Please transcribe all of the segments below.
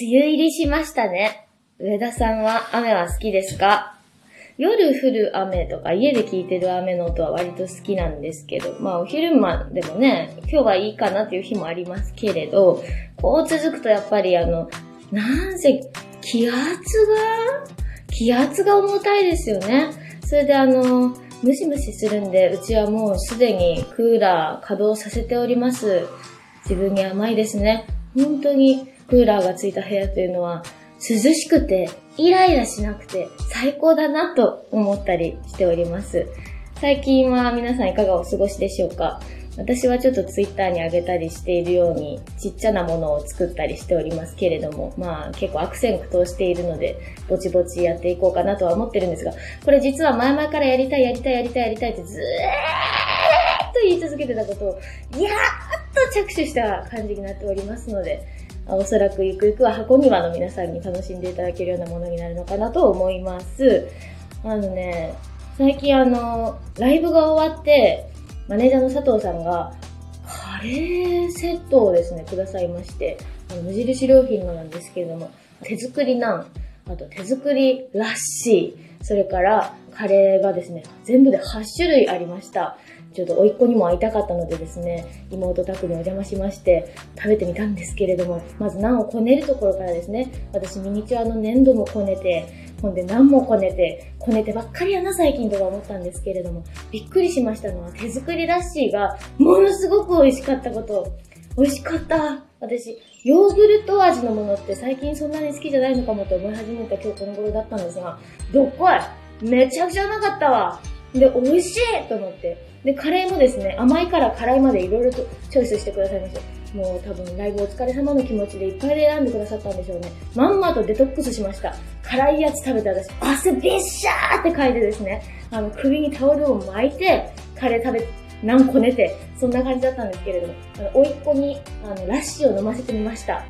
梅雨入りしましたね。上田さんは雨は好きですか？夜降る雨とか家で聞いてる雨の音は割と好きなんですけど、まあお昼間でもね、今日はいいかなっていう日もありますけれど、こう続くとやっぱりあの、なんせ気圧が、気圧が重たいですよね。それであの、ムシムシするんで、うちはもうすでにクーラー稼働させております。自分に甘いですね。本当にクーラーがついた部屋というのは涼しくてイライラしなくて最高だなと思ったりしております。最近は皆さんいかがお過ごしでしょうか？私はちょっとツイッターに上げたりしているようにちっちゃなものを作ったりしておりますけれども、まあ結構悪戦苦闘しているので、ぼちぼちやっていこうかなとは思ってるんですが、これ実は前々からやりたいやりたいやりたいやりたいってずーっと言い続けてたことを、やーっと着手した感じになっておりますので、おそらくゆくゆくは箱庭の皆さんに楽しんでいただけるようなものになるのかなと思います。あのね、最近あの、ライブが終わって、マネージャーの佐藤さんが、カレーセットをですね、くださいまして、あの無印良品のなんですけれども、手作りナン、あと手作りラッシー、それからカレーがですね、全部で8種類ありました。ちょっと甥っ子にも会いたかったのでですね、妹宅にお邪魔しまして食べてみたんですけれども、まずナンをこねるところからですね、私ミニチュアの粘土もこねて、ほんで何もこねて、こねてばっかりやな最近とか思ったんですけれども、びっくりしましたのは手作りラッシーがものすごく美味しかったこと。美味しかった。私、ヨーグルト味のものって最近そんなに好きじゃないのかもと思い始めた今日この頃だったんですが、どっこいめちゃくちゃうまかったわ。で、美味しいと思って。で、カレーもですね、甘いから辛いまでいろいろとチョイスしてくださいました。もう多分ライブお疲れ様の気持ちでいっぱい選んでくださったんでしょうね。まんまとデトックスしました。辛いやつ食べて私、汗びっしゃーって書いてですね、あの、首にタオルを巻いて、カレー食べ、何個寝て、そんな感じだったんですけれども、あの、甥っ子に、あの、ラッシーを飲ませてみました。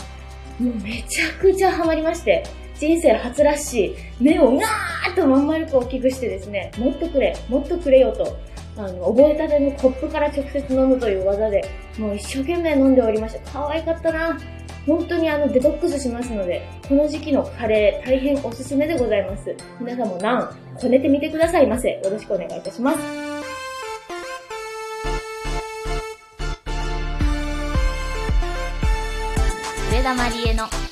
もうめちゃくちゃハマりまして、人生初ラッシー、目をガーッとまん丸く大きくしてですね、もっとくれ、もっとくれよと、あの、覚えたてのコップから直接飲むという技で、もう一生懸命飲んでおりました。可愛かったな。本当にあの、デトックスしますので、この時期のカレー、大変おすすめでございます。皆さんもナン、こねてみてくださいませ。よろしくお願いいたします。上田まりえの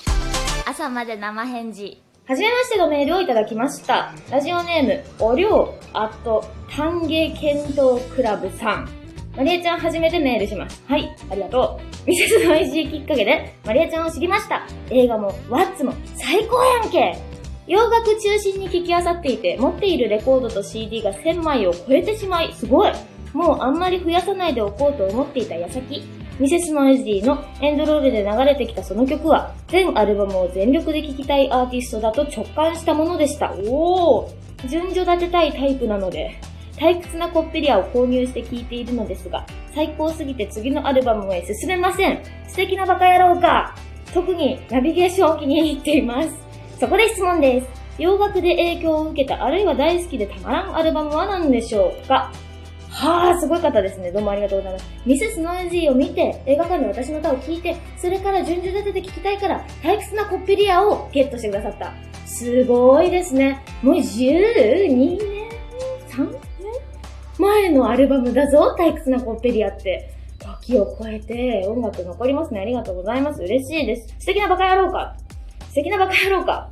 朝まで生返事。はじめましてのメールをいただきました。ラジオネーム、おりょう、あと、歓迎検討クラブさん。マリエちゃん初めてメールします。はい、ありがとう。ミセスの IC きっかけで、マリエちゃんを知りました。映画も、ワッツも、最高やんけ洋楽中心に聴きあさっていて、持っているレコードと CD が1000枚を超えてしまい、すごいもうあんまり増やさないでおこうと思っていた矢先、ミセスノイズディのエンドロールで流れてきたその曲は、全アルバムを全力で聴きたいアーティストだと直感したものでした。おー順序立てたいタイプなので、退屈なコッペリアを購入して聴いているのですが、最高すぎて次のアルバムへ進めません。素敵なバカ野郎か。特にナビゲーションを気に入っています。そこで質問です。洋楽で影響を受けた、あるいは大好きでたまらんアルバムは何でしょうか？はあ、すごい方ですね。どうもありがとうございます。ミセスノイジーを見て、映画館で私の歌を聴いて、それから順序立てて聴きたいから、退屈なコッペリアをゲットしてくださった。すごいですね。もう12年 ?3 年前のアルバムだぞ、退屈なコッペリアって。時を超えて音楽残りますね。ありがとうございます。嬉しいです。素敵なバカ野郎か。素敵なバカ野郎か。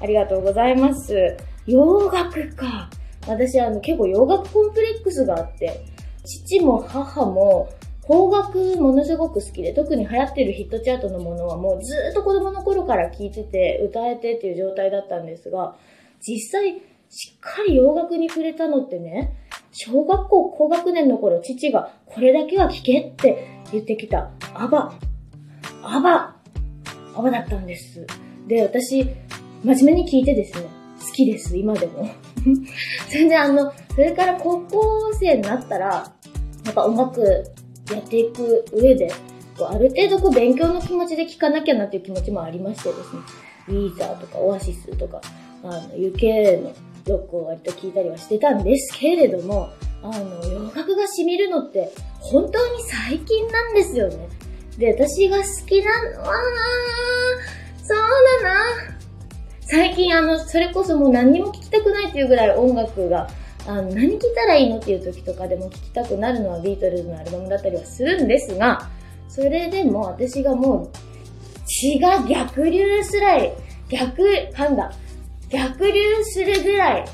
ありがとうございます。洋楽か。私あの結構洋楽コンプレックスがあって、父も母も邦楽ものすごく好きで、特に流行ってるヒットチャートのものはもうずっと子供の頃から聴いてて、歌えてっていう状態だったんですが、実際しっかり洋楽に触れたのってね、小学校高学年の頃父がこれだけは聴けって言ってきた、アバ、アバ、アバだったんです。で、私、真面目に聞いてですね、好きです、今でも。それであの、それから高校生になったら、やっぱ音楽やっていく上で、こうある程度こう勉強の気持ちで聴かなきゃなっていう気持ちもありましてですね、ウィーザーとかオアシスとか、あの、UK のロックを割と聴いたりはしてたんですけれども、あの、洋楽が染みるのって本当に最近なんですよね。で、私が好きなのは、そうだな最近あの、それこそもう何にも聞きたくないっていうぐらい音楽が、あの、何聞いたらいいのっていう時とかでも聞きたくなるのはビートルズのアルバムだったりはするんですが、それでも私がもう血が逆流すらい、逆、噛んだ。逆流するぐらい、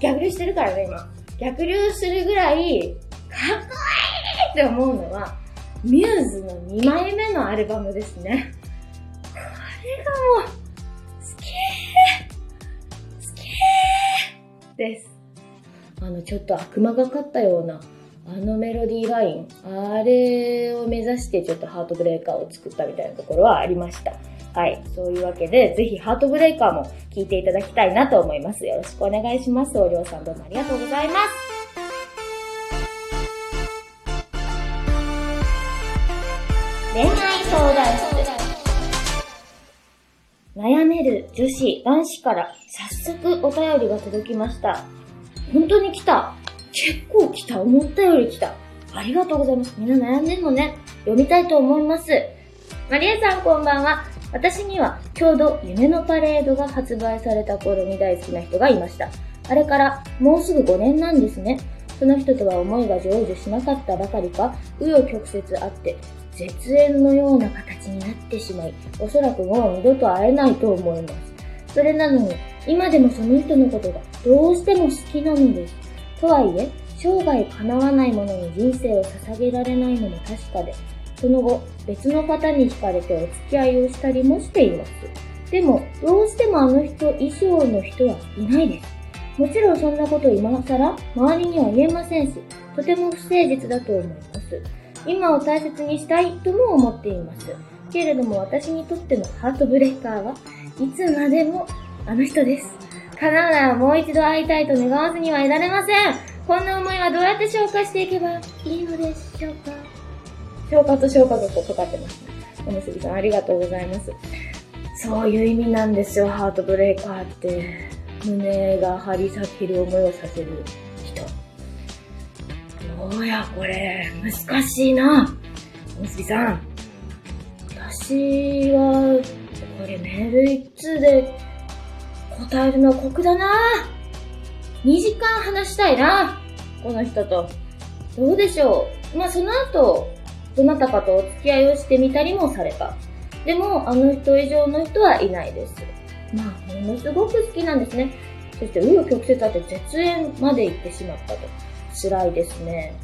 逆流してるからね、今。逆流するぐらい、かっこいいって思うのは、ミューズの2枚目のアルバムですね。これがもう、です。あの、ちょっと悪魔がかったような、あのメロディーライン、あれを目指してちょっとハートブレーカーを作ったみたいなところはありました。はい。そういうわけで、ぜひハートブレーカーも聴いていただきたいなと思います。よろしくお願いします。おりょうさんどうもありがとうございます。恋愛相談室。悩める女子、男子から早速お便りが届きました。本当に来た。結構来た。思ったより来た。ありがとうございます。みんな悩んでんのね。読みたいと思います。マリエさんこんばんは。私にはちょうど夢のパレードが発売された頃に大好きな人がいました。あれからもうすぐ5年なんですね。その人とは思いが成就しなかったばかりか、紆余曲折あって絶縁のような形になってしまい、おそらくもう二度と会えないと思います。それなのに、今でもその人のことがどうしても好きなのです。とはいえ、生涯叶わないものに人生を捧げられないのも確かで、その後、別の方に惹かれてお付き合いをしたりもしています。でも、どうしてもあの人以上の人はいないです。もちろんそんなこと今更周りには言えませんし、とても不誠実だと思います。今を大切にしたいとも思っています。けれども私にとってのハートブレーカーはいつまでもあの人です。叶うならもう一度会いたいと願わずにはいられません。こんな思いはどうやって消化していけばいいのでしょうか？消化と消化がこうかかってます、ね。おむすびさんありがとうございます。そういう意味なんですよ、ハートブレーカーって。胸が張り裂ける思いをさせるどうや、これ、難しいな。おむすびさん。私は、これメール一通で答えるのは酷だな。2時間話したいな。この人と。どうでしょう。まあ、その後、どなたかとお付き合いをしてみたりもされた。でも、あの人以上の人はいないです。まあ、ものすごく好きなんですね。そして、紆余曲折あって絶縁まで行ってしまったと。辛いですね。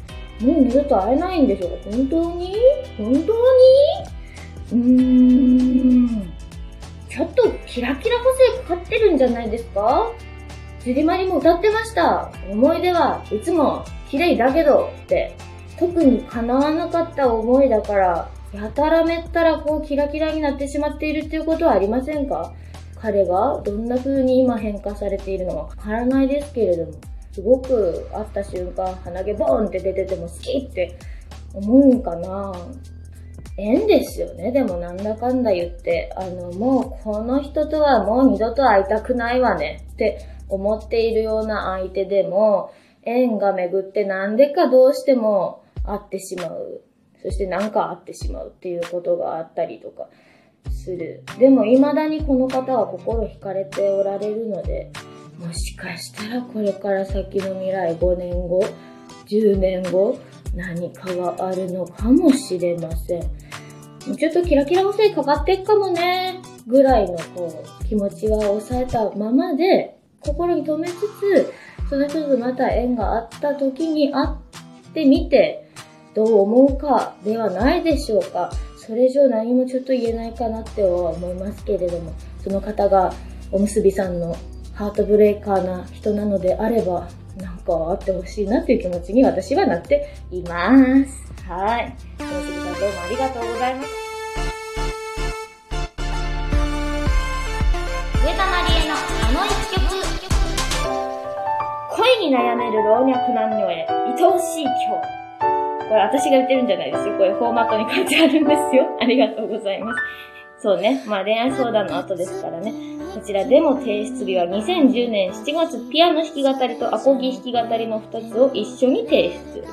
もう二度と会えないんでしょう本当に？本当に？うーん。ちょっとキラキラ補正かかってるんじゃないですか？ジュリマリも歌ってました。思い出はいつも綺麗だけどって。特に叶わなかった思いだから、やたらめったらこうキラキラになってしまっているっていうことはありませんか？彼がどんな風に今変化されているのかわからないですけれども。すごく会った瞬間、鼻毛ボーンって出てても好きって思うんかな縁ですよね。でもなんだかんだ言って、あの、もうこの人とはもう二度と会いたくないわねって思っているような相手でも、縁が巡ってなんでかどうしても会ってしまう。そしてなんか会ってしまうっていうことがあったりとかする。でも未だにこの方は心惹かれておられるので、もしかしたらこれから先の未来5年後、10年後、何かがあるのかもしれません。ちょっとキラキラ補正かかってっかもね、ぐらいのこう、気持ちは抑えたままで、心に留めつつ、その人とまた縁があった時に会ってみて、どう思うかではないでしょうか。それ以上何もちょっと言えないかなっては思いますけれども、その方がおむすびさんのハートブレーカーな人なのであれば、なんかあってほしいなっていう気持ちに私はなっています。はい。大杉さんどうもありがとうございます。上田まりえのあの一曲。恋に悩める老若男女へ、愛おしい今日。これ私が言ってるんじゃないですよ。これフォーマットに書いてあるんですよ。ありがとうございます。そうね。まあ恋愛相談の後ですからね。こちらデモ提出日は2010年7月ピアノ弾き語りとアコギ弾き語りの2つを一緒に提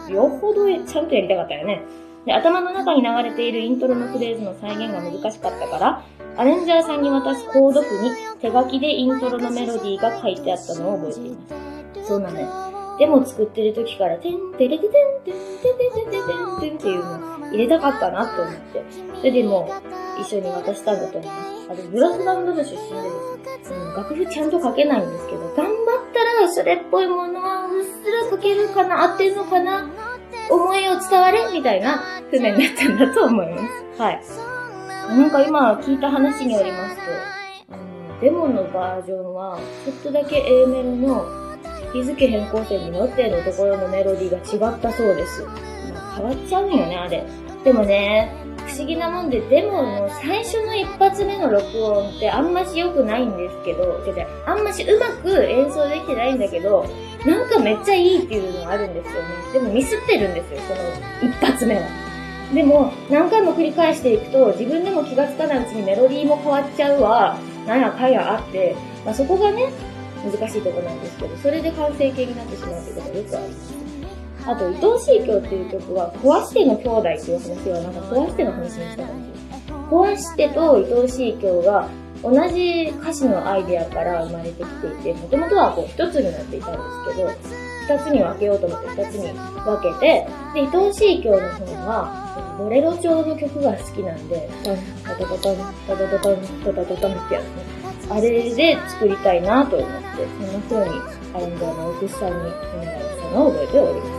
出。よほどちゃんとやりたかったよね。で、頭の中に流れているイントロのフレーズの再現が難しかったから、アレンジャーさんに渡すコード譜に手書きでイントロのメロディーが書いてあったのを覚えています。そうなのよ。デモ作ってる時から、てんてれててんてんてんてっていうの入れたかったなって思って。それでもう一緒に渡したんだと思います。あれ、ブラスバンドの出身でですね、うん、楽譜ちゃんと書けないんですけど、頑張ったらそれっぽいものはうっすら書けるかな合ってんのかな思いを伝われみたいな船になったんだと思います。はい。なんか今聞いた話によりますと、あの、デモのバージョンは、ちょっとだけ A メロの日付変更線に乗ってのところのメロディーが違ったそうです。変わっちゃうんよね、あれ。でもね、不思議なもんで、デモの最初の一発目の録音ってあんまし良くないんですけど、てかあんましうまく演奏できてないんだけど、なんかめっちゃいいっていうのがあるんですよね。でもミスってるんですよ、その一発目は。でも、何回も繰り返していくと、自分でも気がつかないうちにメロディーも変わっちゃうわ、なんやかやあって、まあ、そこがね、難しいとこなんですけど、それで完成形になってしまうってことがよくあります。あと、愛おしい今日っていう曲は、壊しての兄弟っていう話は、なんか壊しての話にしたんですよ。壊してと愛おしい今日が、同じ歌詞のアイデアから生まれてきていて、もともとはこう一つになっていたんですけど、二つに分けようと思って二つに分けて、で、愛おしい今日の方は、ボレロ調の曲が好きなんで、タン、タタタタン、タタタタン、タタタタンってやつね。あれで作りたいなと思って、そんな風にアレンジャーの奥さんにお願いしたのを覚えております。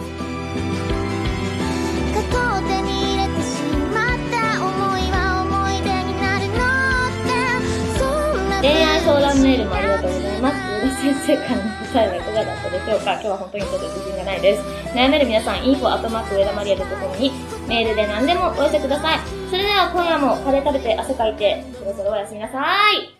恋愛相談メールもありがとうございます。先生からの答えはいかがだったでしょうか今日は本当にちょっと自信がないです。悩める皆さん、info アットマーク上田マリアルとともに、メールで何でもお寄せください。それでは今夜もカレー食べて汗かいて、そろそろおやすみなさい。